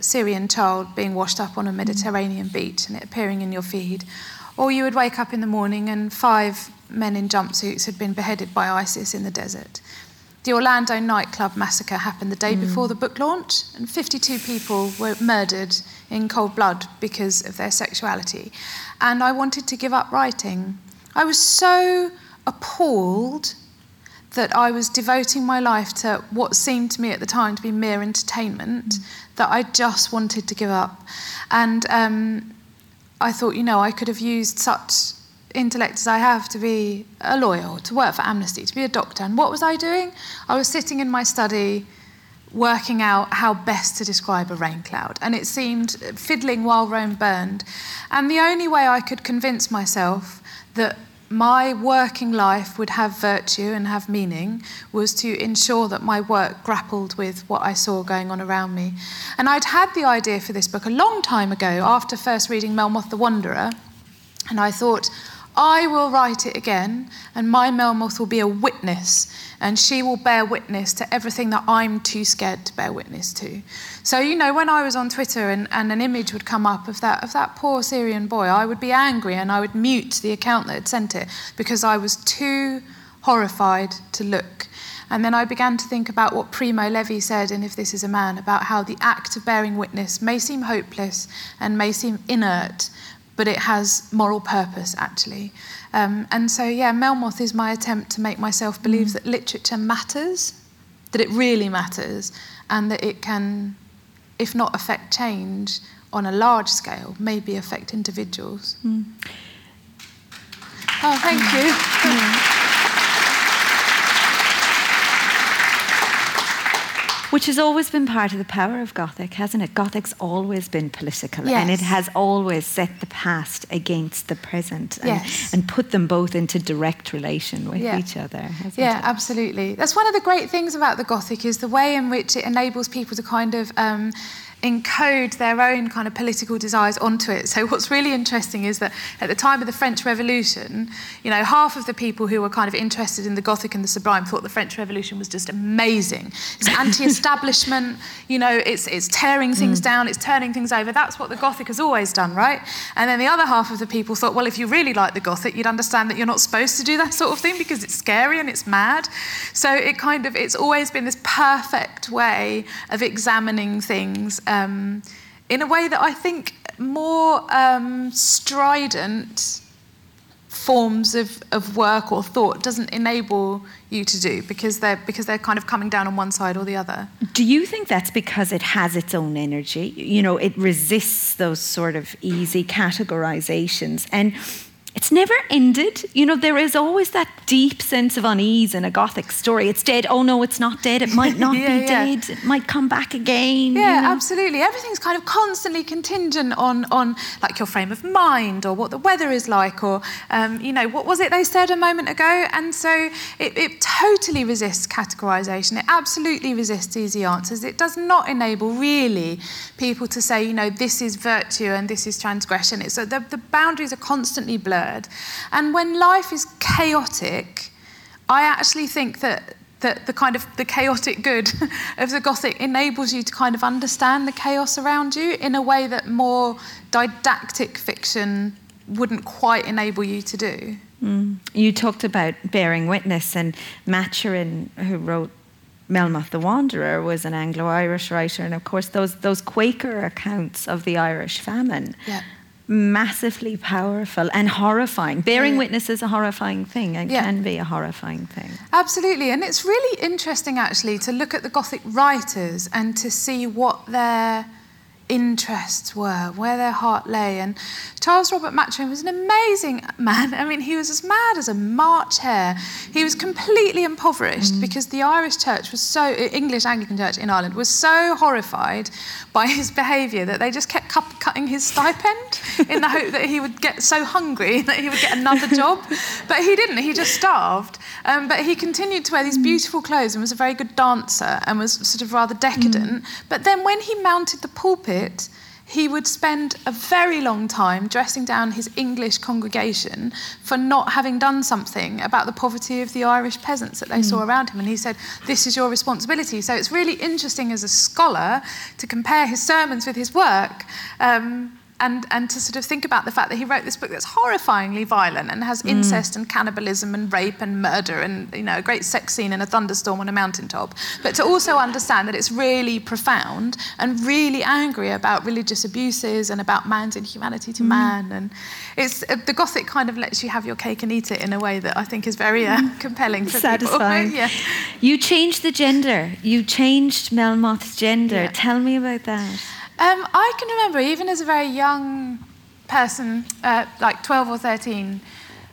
Speaker 3: Syrian child being washed up on a Mediterranean beach and it appearing in your feed. Or you would wake up in the morning and five men in jumpsuits had been beheaded by ISIS in the desert. The Orlando nightclub massacre happened the day mm. before the book launch, and 52 people were murdered in cold blood because of their sexuality. And I wanted to give up writing. I was so appalled that I was devoting my life to what seemed to me at the time to be mere entertainment mm. that I just wanted to give up. And um, I thought, you know, I could have used such intellect as I have to be a lawyer to work for Amnesty, to be a doctor. And what was I doing? I was sitting in my study working out how best to describe a rain cloud. And it seemed fiddling while Rome burned. And the only way I could convince myself that my working life would have virtue and have meaning was to ensure that my work grappled with what I saw going on around me. And I'd had the idea for this book a long time ago after first reading Melmoth the Wanderer. And I thought, I will write it again, and my Melmoth will be a witness, and she will bear witness to everything that I'm too scared to bear witness to. So, you know, when I was on Twitter and, and an image would come up of that, of that poor Syrian boy, I would be angry and I would mute the account that had sent it because I was too horrified to look. And then I began to think about what Primo Levi said in If This Is a Man about how the act of bearing witness may seem hopeless and may seem inert, but it has moral purpose actually. Um, and so, yeah, Melmoth is my attempt to make myself believe mm. that literature matters, that it really matters, and that it can, if not affect change on a large scale, maybe affect individuals. Mm. Oh, thank you.
Speaker 2: Which has always been part of the power of Gothic, hasn't it? Gothic's always been political
Speaker 3: yes.
Speaker 2: and it has always set the past against the present and,
Speaker 3: yes.
Speaker 2: and put them both into direct relation with
Speaker 3: yeah.
Speaker 2: each other.
Speaker 3: Yeah,
Speaker 2: it?
Speaker 3: absolutely. That's one of the great things about the Gothic is the way in which it enables people to kind of. Um, encode their own kind of political desires onto it. So what's really interesting is that at the time of the French Revolution, you know, half of the people who were kind of interested in the Gothic and the Sublime thought the French Revolution was just amazing. It's anti-establishment, you know, it's it's tearing things mm. down, it's turning things over. That's what the Gothic has always done, right? And then the other half of the people thought, well, if you really like the Gothic, you'd understand that you're not supposed to do that sort of thing because it's scary and it's mad. So it kind of it's always been this perfect way of examining things um, in a way that I think more um, strident forms of, of work or thought doesn't enable you to do because they're because they're kind of coming down on one side or the other.
Speaker 2: Do you think that's because it has its own energy? You know, it resists those sort of easy categorizations and it's never ended. You know, there is always that deep sense of unease in a Gothic story. It's dead. Oh no, it's not dead. It might not
Speaker 3: yeah,
Speaker 2: be yeah. dead. It might come back again.
Speaker 3: Yeah,
Speaker 2: you know?
Speaker 3: absolutely. Everything's kind of constantly contingent on on like your frame of mind or what the weather is like or um, you know what was it they said a moment ago. And so it, it totally resists categorization. It absolutely resists easy answers. It does not enable really people to say you know this is virtue and this is transgression. It's the, the boundaries are constantly blurred word. And when life is chaotic, I actually think that that the kind of the chaotic good of the Gothic enables you to kind of understand the chaos around you in a way that more didactic fiction wouldn't quite enable you to do.
Speaker 2: Mm. You talked about bearing witness, and Maturin, who wrote Melmoth the Wanderer, was an Anglo-Irish writer, and of course those those Quaker accounts of the Irish famine.
Speaker 3: Yeah
Speaker 2: massively powerful and horrifying. Bearing yeah. witness is a horrifying thing and
Speaker 3: yeah.
Speaker 2: can be a horrifying thing.
Speaker 3: Absolutely. And it's really interesting actually to look at the Gothic writers and to see what their interests were, where their heart lay. And Charles Robert Maturin was an amazing man. I mean, he was as mad as a March hare. He was completely impoverished mm. because the Irish church was so, English Anglican church in Ireland was so horrified by his behaviour that they just kept cu- cutting his stipend in the hope that he would get so hungry that he would get another job. But he didn't, he just starved. Um, but he continued to wear these mm. beautiful clothes and was a very good dancer and was sort of rather decadent. Mm. But then when he mounted the pulpit, it, he would spend a very long time dressing down his English congregation for not having done something about the poverty of the Irish peasants that they mm. saw around him. And he said, This is your responsibility. So it's really interesting as a scholar to compare his sermons with his work. Um, and, and to sort of think about the fact that he wrote this book that's horrifyingly violent and has mm. incest and cannibalism and rape and murder and you know a great sex scene in a thunderstorm on a mountaintop but to also understand that it's really profound and really angry about religious abuses and about man's inhumanity to mm. man and it's uh, the gothic kind of lets you have your cake and eat it in a way that I think is very uh, mm. compelling for
Speaker 2: satisfying
Speaker 3: yeah.
Speaker 2: you changed the gender you changed Melmoth's gender yeah. tell me about that
Speaker 3: um, I can remember, even as a very young person, uh, like 12 or 13,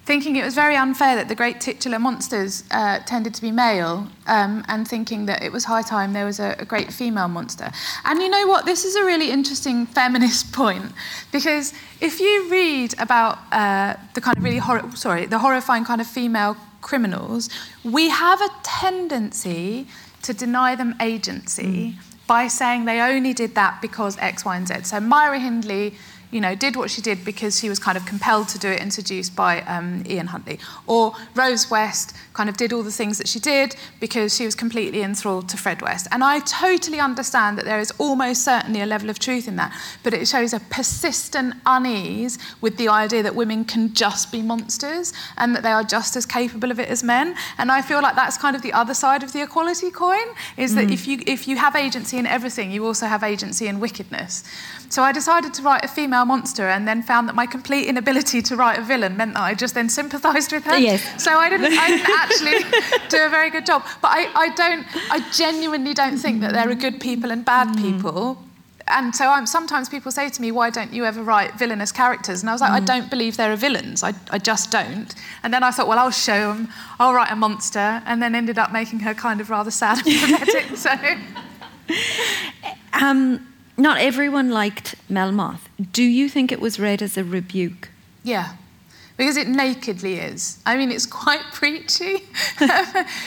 Speaker 3: thinking it was very unfair that the great titular monsters uh, tended to be male, um, and thinking that it was high time there was a, a, great female monster. And you know what? This is a really interesting feminist point because if you read about uh, the kind of really hor- sorry the horrifying kind of female criminals, we have a tendency to deny them agency. Mm. By saying they only did that because X, Y, and Z. So Myra Hindley you know, did what she did because she was kind of compelled to do it and seduced by um, Ian Huntley. Or Rose West kind of did all the things that she did because she was completely enthralled to Fred West. And I totally understand that there is almost certainly a level of truth in that, but it shows a persistent unease with the idea that women can just be monsters and that they are just as capable of it as men. And I feel like that's kind of the other side of the equality coin, is that mm. if you if you have agency in everything, you also have agency in wickedness. So I decided to write a female monster and then found that my complete inability to write a villain meant that I just then sympathised with her.
Speaker 2: Yes.
Speaker 3: So I didn't, I didn't actually do a very good job. But I, I don't, I genuinely don't think that there are good people and bad mm. people. And so I'm, sometimes people say to me, why don't you ever write villainous characters? And I was like, mm. I don't believe there are villains. I, I just don't. And then I thought, well, I'll show them. I'll write a monster. And then ended up making her kind of rather sad and pathetic. so...
Speaker 2: Um, not everyone liked Melmoth. Do you think it was read as a rebuke?
Speaker 3: Yeah, because it nakedly is. I mean, it's quite preachy.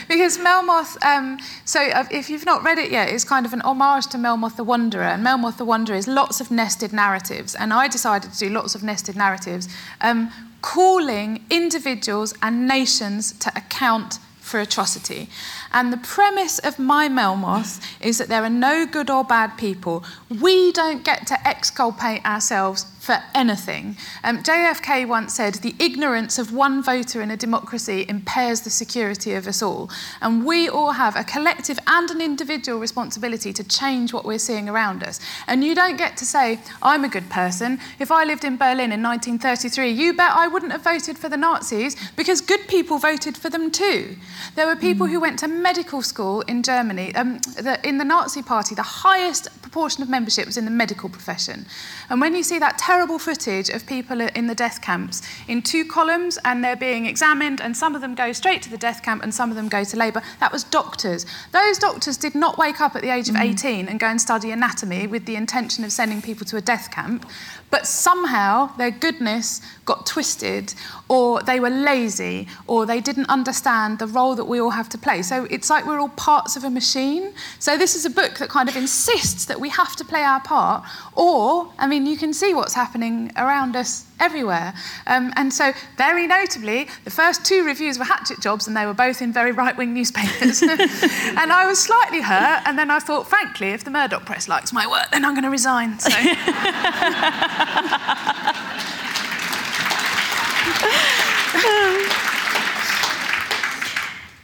Speaker 3: because Melmoth, um, so uh, if you've not read it yet, it's kind of an homage to Melmoth the Wanderer. And Melmoth the Wanderer is lots of nested narratives. And I decided to do lots of nested narratives, um, calling individuals and nations to account for atrocity. And the premise of my Melmoth is that there are no good or bad people. We don't get to exculpate ourselves for anything. Um, JFK once said, The ignorance of one voter in a democracy impairs the security of us all. And we all have a collective and an individual responsibility to change what we're seeing around us. And you don't get to say, I'm a good person. If I lived in Berlin in 1933, you bet I wouldn't have voted for the Nazis because good people voted for them too. There were people who went to medical school in Germany. Um, the, in the Nazi Party, the highest proportion of membership was in the medical profession. And when you see that terrible footage of people in the death camps in two columns and they're being examined, and some of them go straight to the death camp and some of them go to labour, that was doctors. Those doctors did not wake up at the age of mm. 18 and go and study anatomy with the intention of sending people to a death camp. But somehow their goodness got twisted, or they were lazy, or they didn't understand the role that we all have to play. So it's like we're all parts of a machine. So this is a book that kind of insists that we have to play our part, or, I mean, you can see what's happening around us everywhere. Um, and so, very notably, the first two reviews were hatchet jobs, and they were both in very right wing newspapers. and I was slightly hurt, and then I thought, frankly, if the Murdoch press likes my work, then I'm going to resign. So.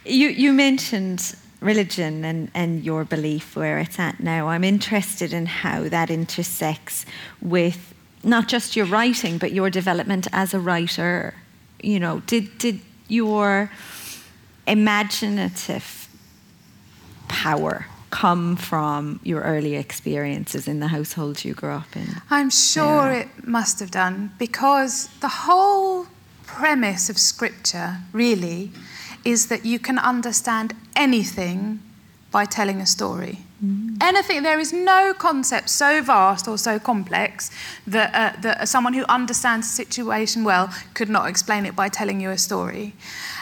Speaker 2: you, you mentioned religion and, and your belief where it's at now. I'm interested in how that intersects with not just your writing, but your development as a writer. You know, did, did your imaginative power come from your early experiences in the household you grew up in?
Speaker 3: I'm sure yeah. it must have done because the whole premise of scripture really is that you can understand anything by telling a story. Mm. Anything, there is no concept so vast or so complex that, uh, that someone who understands the situation well could not explain it by telling you a story.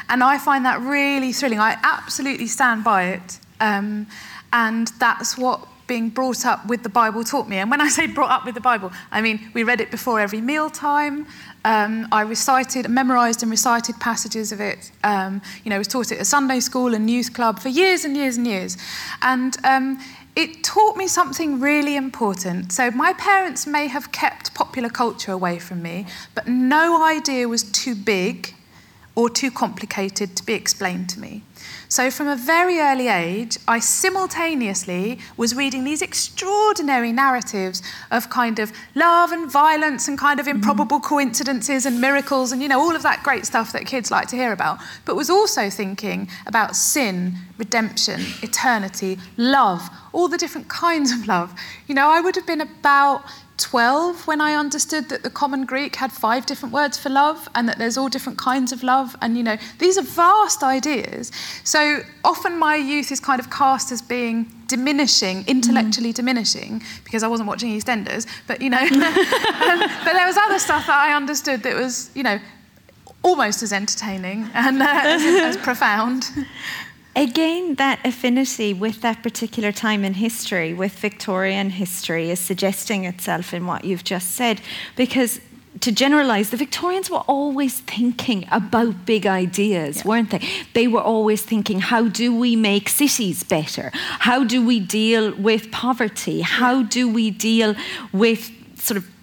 Speaker 3: And I find that really thrilling. I absolutely stand by it. Um, and that's what being brought up with the Bible taught me. And when I say brought up with the Bible, I mean we read it before every mealtime. Um, I recited, memorized, and recited passages of it. Um, you know, was taught it at Sunday school and youth club for years and years and years. And um, it taught me something really important. So, my parents may have kept popular culture away from me, but no idea was too big or too complicated to be explained to me. So, from a very early age, I simultaneously was reading these extraordinary narratives of kind of love and violence and kind of mm-hmm. improbable mm-hmm. coincidences and miracles and, you know, all of that great stuff that kids like to hear about, but was also thinking about sin, redemption, eternity, love, all the different kinds of love. You know, I would have been about 12 when I understood that the common Greek had five different words for love and that there's all different kinds of love. And, you know, these are vast ideas. So often my youth is kind of cast as being diminishing, intellectually mm. diminishing, because I wasn't watching EastEnders. But, you know, um, but there was other stuff that I understood that was, you know, almost as entertaining and uh, as, as profound.
Speaker 2: Again, that affinity with that particular time in history, with Victorian history, is suggesting itself in what you've just said. Because to generalize, the Victorians were always thinking about big ideas, yeah. weren't they? They were always thinking, how do we make cities better? How do we deal with poverty? How do we deal with sort of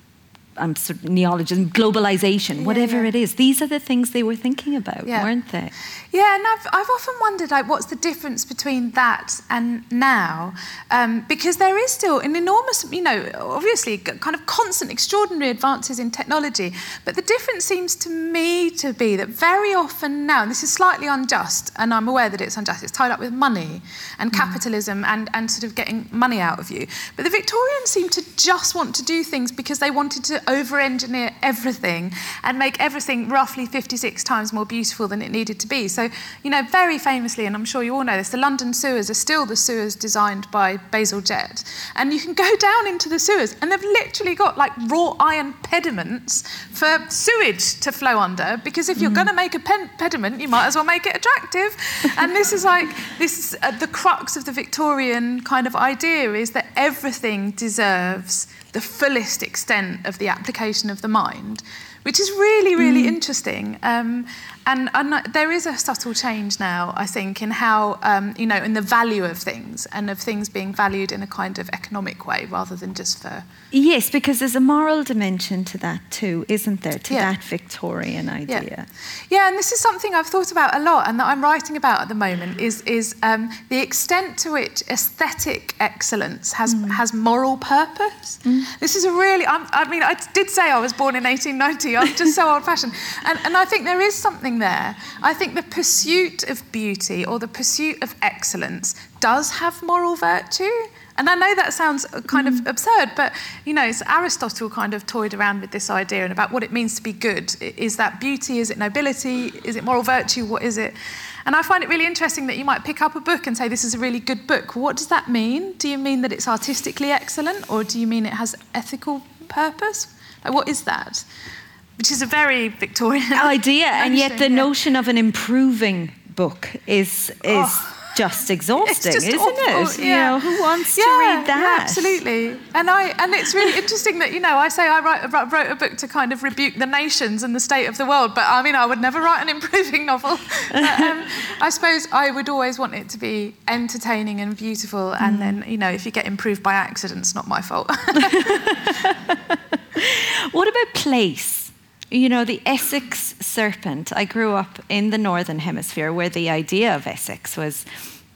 Speaker 2: um, sort of neologism, globalization, yeah, whatever yeah. it is. These are the things they were thinking about, yeah. weren't they?
Speaker 3: Yeah, and I've, I've often wondered, like, what's the difference between that and now? Um, because there is still an enormous, you know, obviously kind of constant, extraordinary advances in technology. But the difference seems to me to be that very often now, and this is slightly unjust, and I'm aware that it's unjust, it's tied up with money and mm. capitalism and, and sort of getting money out of you. But the Victorians seem to just want to do things because they wanted to over engineer everything and make everything roughly 56 times more beautiful than it needed to be. So, you know, very famously, and I'm sure you all know this, the London sewers are still the sewers designed by Bazalgette. And you can go down into the sewers and they've literally got like raw iron pediments for sewage to flow under because if you're mm. going to make a pediment, you might as well make it attractive. and this is like, this uh, the crux of the Victorian kind of idea is that everything deserves the fullest extent of the application of the mind, which is really, really mm. interesting. Um, and, and, there is a subtle change now, I think, in how, um, you know, in the value of things and of things being valued in a kind of economic way rather than just for.
Speaker 2: Yes, because there's a moral dimension to that too, isn't there, to yeah. that Victorian idea?
Speaker 3: Yeah. yeah, and this is something I've thought about a lot and that I'm writing about at the moment is, is um, the extent to which aesthetic excellence has, mm. has moral purpose. Mm. This is a really, I'm, i mean, I did say I was born in 1890, I'm just so old fashioned. And, and I think there is something something there. I think the pursuit of beauty or the pursuit of excellence does have moral virtue. And I know that sounds kind of mm. absurd, but you know, Aristotle kind of toyed around with this idea and about what it means to be good. Is that beauty? Is it nobility? Is it moral virtue? What is it? And I find it really interesting that you might pick up a book and say, This is a really good book. What does that mean? Do you mean that it's artistically excellent, or do you mean it has ethical purpose? Like, what is that? Which is a very Victorian
Speaker 2: idea, and yet the yeah. notion of an improving book is is. Oh just exhausting, just isn't awful. it? Yeah. You know, who wants yeah, to read that?
Speaker 3: Yeah, absolutely. And I and it's really interesting that you know I say I write, wrote a book to kind of rebuke the nations and the state of the world, but I mean I would never write an improving novel. But, um, I suppose I would always want it to be entertaining and beautiful, and mm. then you know if you get improved by accident, it's not my fault.
Speaker 2: what about place? You know, the Essex serpent, I grew up in the Northern Hemisphere where the idea of Essex was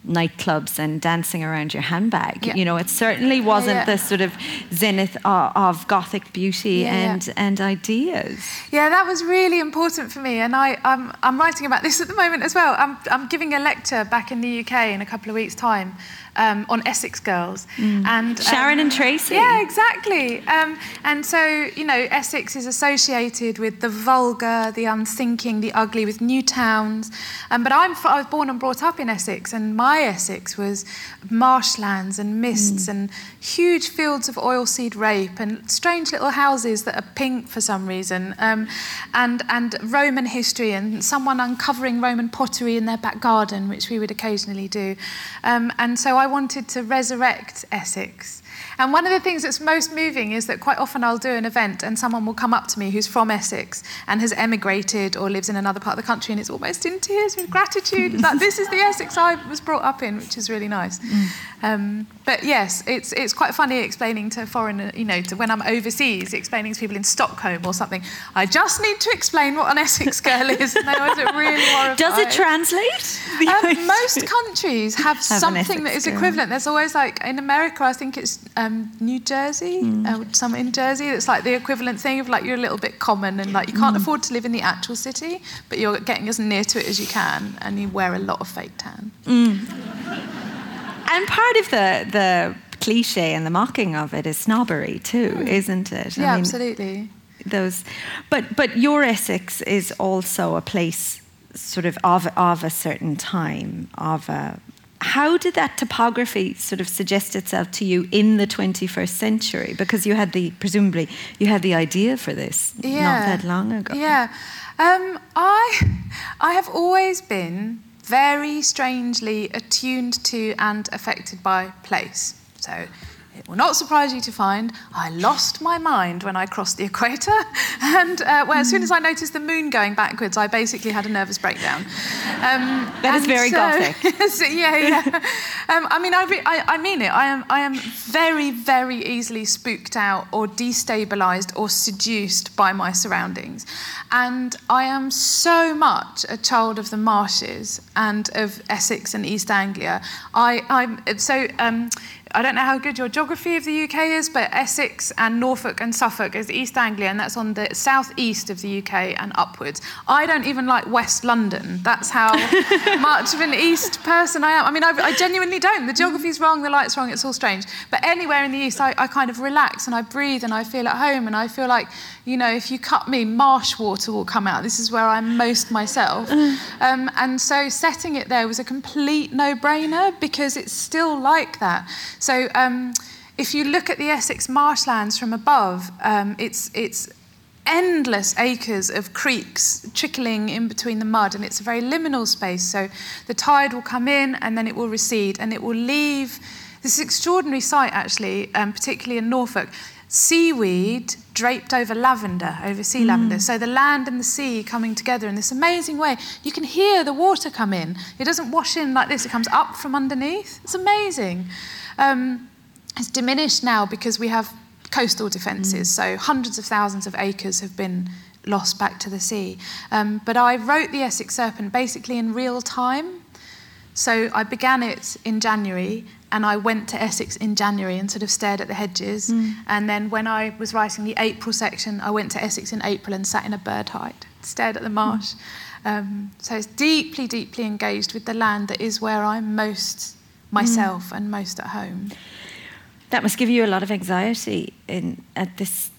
Speaker 2: nightclubs and dancing around your handbag. Yeah. You know, it certainly wasn't yeah, yeah. the sort of zenith of, of Gothic beauty and, and ideas.
Speaker 3: Yeah, that was really important for me. And I, I'm, I'm writing about this at the moment as well. I'm, I'm giving a lecture back in the UK in a couple of weeks' time um, on Essex Girls.
Speaker 2: Mm. And um, Sharon and Tracy.
Speaker 3: Yeah, exactly. Um, and so you know, Essex is associated with the vulgar, the unthinking, the ugly, with new towns. Um, but I'm I was born and brought up in Essex, and my Essex was marshlands and mists mm. and huge fields of oilseed rape and strange little houses that are pink for some reason, um, and and Roman history and someone uncovering Roman pottery in their back garden, which we would occasionally do. Um, and so I I wanted to resurrect Essex and one of the things that's most moving is that quite often I'll do an event and someone will come up to me who's from Essex and has emigrated or lives in another part of the country and it's almost in tears with gratitude. It's like, this is the Essex I was brought up in, which is really nice. Mm. Um, but yes, it's, it's quite funny explaining to foreign, you know, to when I'm overseas, explaining to people in Stockholm or something, I just need to explain what an Essex girl is. And they always really horrified.
Speaker 2: Does it translate?
Speaker 3: Um, most countries have, have something that is equivalent. There's always like, in America, I think it's um, New Jersey, mm. uh, some in Jersey. It's like the equivalent thing of like you're a little bit common and like you can't mm. afford to live in the actual city, but you're getting as near to it as you can, and you wear a lot of fake tan.
Speaker 2: Mm. And part of the the cliche and the mocking of it is snobbery too, mm. isn't it?
Speaker 3: Yeah, I mean, absolutely.
Speaker 2: Those, but but your Essex is also a place sort of of of a certain time of a how did that topography sort of suggest itself to you in the 21st century? Because you had the presumably you had the idea for this yeah. not that long ago.
Speaker 3: Yeah. Um, i i have always been very strangely attuned to and affected by place. So it will not surprise you to find I lost my mind when I crossed the equator. And uh, well, as soon as I noticed the moon going backwards, I basically had a nervous breakdown.
Speaker 2: Um, that is very so, gothic.
Speaker 3: so, yeah, yeah. Um, I mean, I, re- I, I, mean it. I am, I am very, very easily spooked out or destabilized or seduced by my surroundings. And I am so much a child of the marshes and of Essex and East Anglia. I, I'm, so, um, I don't know how good your geography of the UK is, but Essex and Norfolk and Suffolk is East Anglia, and that's on the southeast of the UK and upwards. I don't even like West London. That's how much of an East person I am. I mean, I, I genuinely don't. The geography's wrong, the light's wrong, it's all strange. But anywhere in the East, I, I kind of relax and I breathe and I feel at home, and I feel like, you know, if you cut me, marsh water will come out. This is where I'm most myself. Um, and so setting it there was a complete no brainer because it's still like that. So um, if you look at the Essex marshlands from above, um, it's, it's endless acres of creeks trickling in between the mud, and it's a very liminal space. So the tide will come in and then it will recede, and it will leave this extraordinary sight, actually, um, particularly in Norfolk. Seaweed draped over lavender, over sea mm. lavender. So the land and the sea coming together in this amazing way. You can hear the water come in. It doesn't wash in like this, it comes up from underneath. It's amazing. Um, it's diminished now because we have coastal defences, mm. so hundreds of thousands of acres have been lost back to the sea. Um, but I wrote The Essex Serpent basically in real time. So I began it in January and I went to Essex in January and sort of stared at the hedges. Mm. And then when I was writing the April section, I went to Essex in April and sat in a bird hide, stared at the marsh. Mm. Um, so it's deeply, deeply engaged with the land that is where I'm most myself mm. and most at home.
Speaker 2: That must give you a lot of anxiety in at this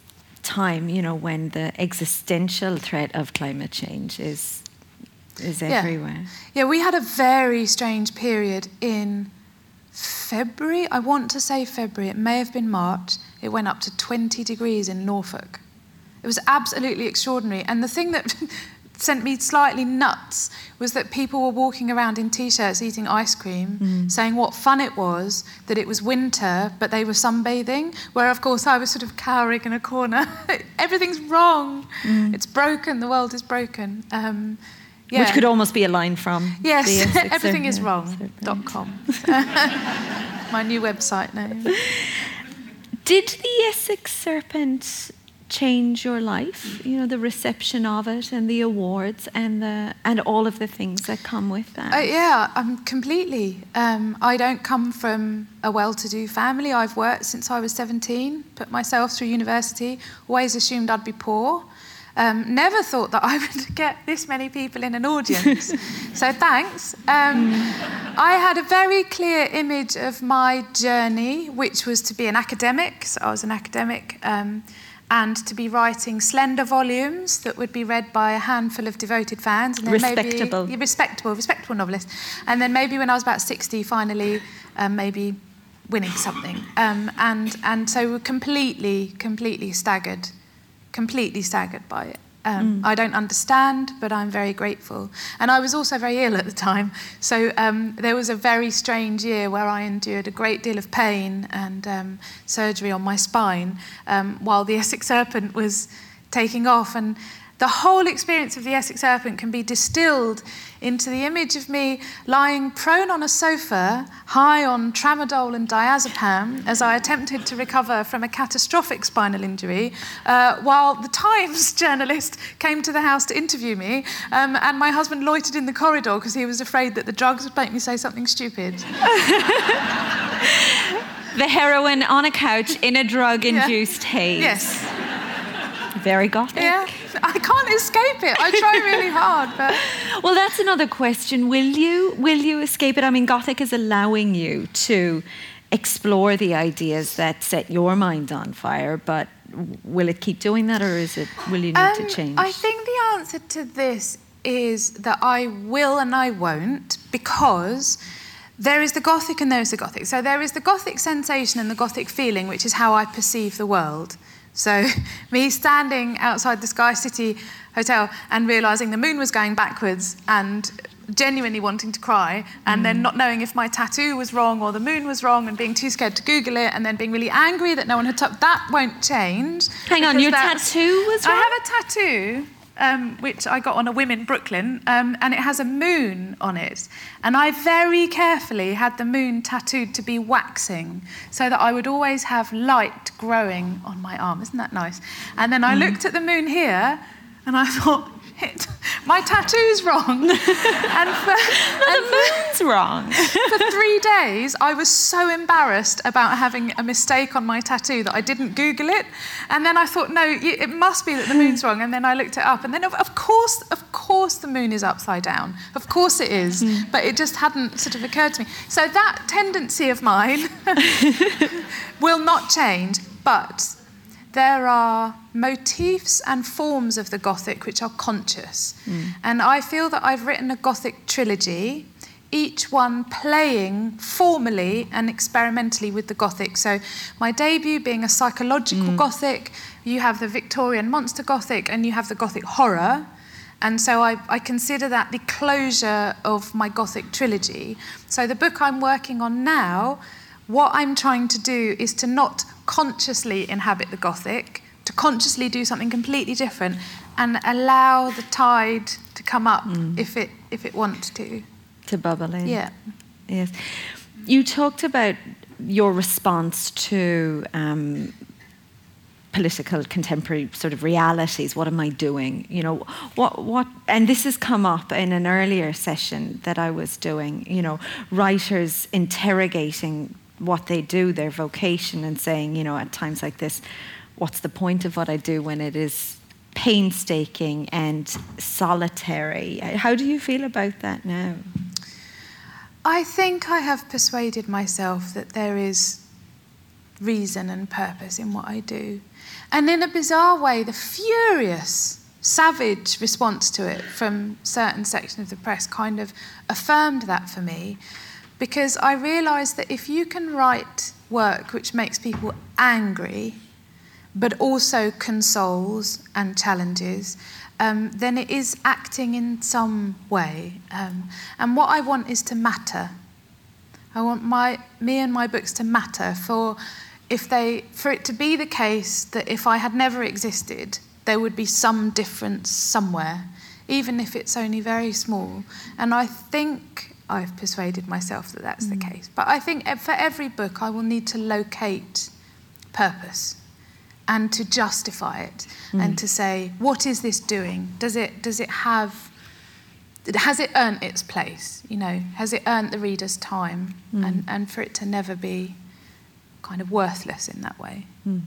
Speaker 2: time, you know, when the existential threat of climate change is is yeah. everywhere.
Speaker 3: Yeah, we had a very strange period in February. I want to say February. It may have been March. It went up to 20 degrees in Norfolk. It was absolutely extraordinary. And the thing that sent me slightly nuts was that people were walking around in t-shirts eating ice cream mm. saying what fun it was that it was winter but they were sunbathing where of course I was sort of cowering in a corner. Everything's wrong. Mm. it's broken. The world is broken. Um,
Speaker 2: yeah. which could almost be a line from
Speaker 3: yes. everything is wrong. Dot com. My new website name.
Speaker 2: Did the Essex Serpent change your life you know the reception of it and the awards and the and all of the things that come with that
Speaker 3: uh, yeah i'm completely um, i don't come from a well-to-do family i've worked since i was 17 put myself through university always assumed i'd be poor um, never thought that I would get this many people in an audience. so thanks. Um, I had a very clear image of my journey, which was to be an academic. So I was an academic. Um, and to be writing slender volumes that would be read by a handful of devoted fans. And
Speaker 2: then respectable.
Speaker 3: Maybe, respectable, respectable novelist. And then maybe when I was about 60, finally, um, maybe winning something. Um, and, and so we're completely, completely staggered, completely staggered by it. Um, mm. I don't understand, but I'm very grateful. And I was also very ill at the time. So um, there was a very strange year where I endured a great deal of pain and um, surgery on my spine um, while the Essex Serpent was taking off. And the whole experience of the Essex Serpent can be distilled into the image of me lying prone on a sofa, high on tramadol and diazepam, as I attempted to recover from a catastrophic spinal injury, uh, while the Times journalist came to the house to interview me, um, and my husband loitered in the corridor because he was afraid that the drugs would make me say something stupid.
Speaker 2: the heroine on a couch in a drug induced yeah. haze.
Speaker 3: Yes.
Speaker 2: Very gothic.
Speaker 3: Yeah. I can't escape it. I try really hard, but
Speaker 2: well, that's another question. Will you will you escape it? I mean, Gothic is allowing you to explore the ideas that set your mind on fire, but will it keep doing that or is it will you need um, to change?
Speaker 3: I think the answer to this is that I will and I won't because there is the Gothic and there is the Gothic. So there is the Gothic sensation and the Gothic feeling, which is how I perceive the world. So me standing outside the Sky City Hotel and realizing the moon was going backwards and genuinely wanting to cry and mm. then not knowing if my tattoo was wrong or the moon was wrong and being too scared to Google it and then being really angry that no one had touched that won't change.
Speaker 2: Hang on, your tattoo was wrong?
Speaker 3: I have a tattoo. Um, which I got on a whim in Brooklyn, um, and it has a moon on it. And I very carefully had the moon tattooed to be waxing so that I would always have light growing on my arm. Isn't that nice? And then I mm. looked at the moon here and I thought, it, my tattoo's wrong. and
Speaker 2: for, and the moon's wrong.
Speaker 3: for three days, I was so embarrassed about having a mistake on my tattoo that I didn't Google it. And then I thought, no, it must be that the moon's wrong. And then I looked it up, and then of, of course, of course, the moon is upside down. Of course it is, mm. but it just hadn't sort of occurred to me. So that tendency of mine will not change, but there are motifs and forms of the Gothic which are conscious. Mm. And I feel that I've written a Gothic trilogy, each one playing formally and experimentally with the Gothic. So, my debut being a psychological mm. Gothic, you have the Victorian monster Gothic, and you have the Gothic horror. And so I, I, consider that the closure of my Gothic trilogy. So the book I'm working on now, what I'm trying to do is to not consciously inhabit the Gothic, to consciously do something completely different, and allow the tide to come up mm. if it if it wants to.
Speaker 2: To bubble in.
Speaker 3: Yeah.
Speaker 2: Yes. You talked about your response to um, political contemporary sort of realities. What am I doing? You know, what what and this has come up in an earlier session that I was doing, you know, writers interrogating what they do, their vocation, and saying, you know, at times like this, what's the point of what I do when it is painstaking and solitary? How do you feel about that now?
Speaker 3: I think I have persuaded myself that there is reason and purpose in what I do. And in a bizarre way, the furious, savage response to it from certain sections of the press kind of affirmed that for me because I realised that if you can write work which makes people angry, but also consoles and challenges, um, then it is acting in some way. Um, and what I want is to matter. I want my, me and my books to matter for, if they, for it to be the case that if I had never existed, there would be some difference somewhere, even if it's only very small. And I think I've persuaded myself that that's mm. the case. But I think for every book, I will need to locate purpose and to justify it mm. and to say, what is this doing? Does it, does it have, has it earned its place? You know, has it earned the reader's time? Mm. And, and for it to never be kind of worthless in that way. Mm.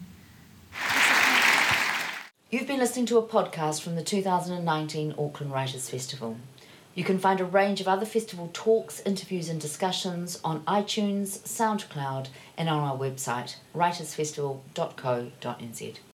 Speaker 1: You've been listening to a podcast from the 2019 Auckland Writers Festival. You can find a range of other festival talks, interviews, and discussions on iTunes, SoundCloud, and on our website, writersfestival.co.nz.